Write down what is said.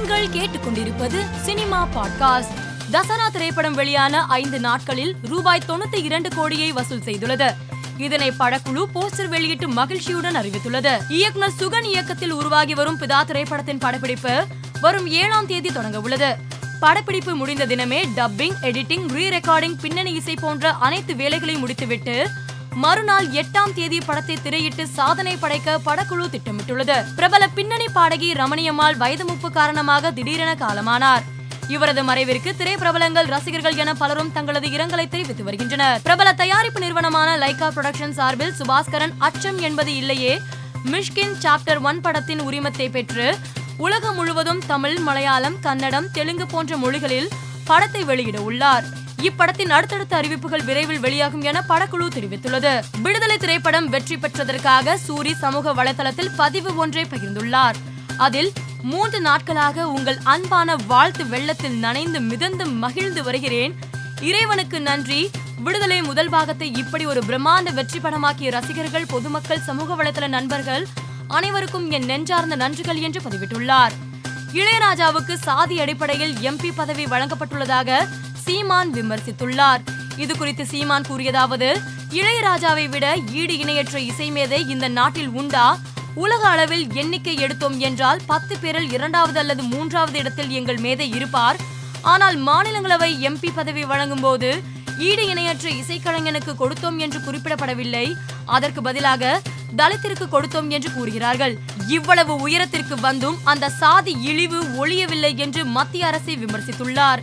நீங்கள் கேட்டுக்கொண்டிருப்பது cinema podcast Dussehra திரைப்படம் வெளியான ஐந்து நாட்களில் ரூபாய் தொண்ணூத்தி இரண்டு கோடியை வசூல் செய்துள்ளது. இதனை படக்குழு போஸ்டர் வெளியிட்டு மகிழ்ச்சியுடன் அறிவித்துள்ளது. இயக்குனர் சுகன் இயக்கத்தில் உருவாகி வரும் பிதா திரைப்படத்தின் படப்பிடிப்பு வரும் ஏழாம் தேதி தொடங்க உள்ளது படப்பிடிப்பு முடிந்த தினமே டப்பிங் எடிட்டிங் ரீ ரெக்கார்டிங் பின்னணி இசை போன்ற அனைத்து வேலைகளையும் முடித்துவிட்டு மறுநாள் எட்டாம் தேதி படத்தை திரையிட்டு சாதனை படைக்க படக்குழு திட்டமிட்டுள்ளது. பிரபல பின்னணி பாடகி ரமணியம்மாள் வயது முப்பு காரணமாக திடீரென காலமானார். இவரது மறைவிற்கு திரைப்பிரபலங்கள் ரசிகர்கள் என பலரும் தங்களது இரங்கலை தெரிவித்து வருகின்றனர். பிரபல தயாரிப்பு நிறுவனமான லைகா புரொடக்ஷன் சார்பில் சுபாஸ்கரன் அச்சம் என்பது இல்லையே. மிஷ்கின் சாப்டர் ஒன் படத்தின் உரிமத்தை பெற்று உலகம் முழுவதும் தமிழ் மலையாளம் கன்னடம் தெலுங்கு போன்ற மொழிகளில் படத்தை வெளியிட உள்ளார். இப்படத்தின் அடுத்தடுத்த அறிவிப்புகள் விரைவில் வெளியாகும் என படக்குழு தெரிவித்துள்ளது. விடுதலை திரைப்படம் வெற்றி பெற்றதற்காக சூரி சமூக வலைதளத்தில் பதிவு ஒன்றை பகிர்ந்துள்ளார். அதில் மூன்று நாட்களாக உங்கள் அன்பான வாழ்த்து வெள்ளத்தில் நனைந்து மிதந்து மகிழ்ந்து வருகிறேன். இறைவனுக்கு நன்றி. விடுதலை முதல் பாகத்தை இப்படி ஒரு பிரம்மாண்ட வெற்றி படமாக்கிய ரசிகர்கள் பொதுமக்கள் சமூக வலைதள நண்பர்கள் அனைவருக்கும் என் நெஞ்சார்ந்த நன்றிகள் என்று பதிவிட்டுள்ளார். இளையராஜாவுக்கு சாதி அடிப்படையில் எம்பி பதவி வழங்கப்பட்டுள்ளதாக சீமான் விமர்சித்துள்ளார். இது குறித்து சீமான் கூறியதாவது இளையராஜாவை விட ஈடு இணையற்ற இசைமேதை இந்த நாட்டில் உண்டா? உலக அளவில் எண்ணிக்கை எடுத்தோம் என்றால் பத்து பேரில் இரண்டாவது அல்லது மூன்றாவது இடத்தில் எங்கள் மேதை இருப்பார். ஆனால் மாநிலங்களவை எம்பி பதவி வழங்கும் போது ஈடு இணையற்ற இசைக்கலைஞனுக்கு கொடுத்தோம் என்று குறிப்பிடப்படவில்லை. அதற்கு பதிலாக தலித்திற்கு கொடுத்தோம் என்று கூறுகிறார்கள். இவ்வளவு உயரத்திற்கு வந்தும் அந்த சாதி இழிவு ஒழியவில்லை என்று மத்திய அரசை விமர்சித்துள்ளார்.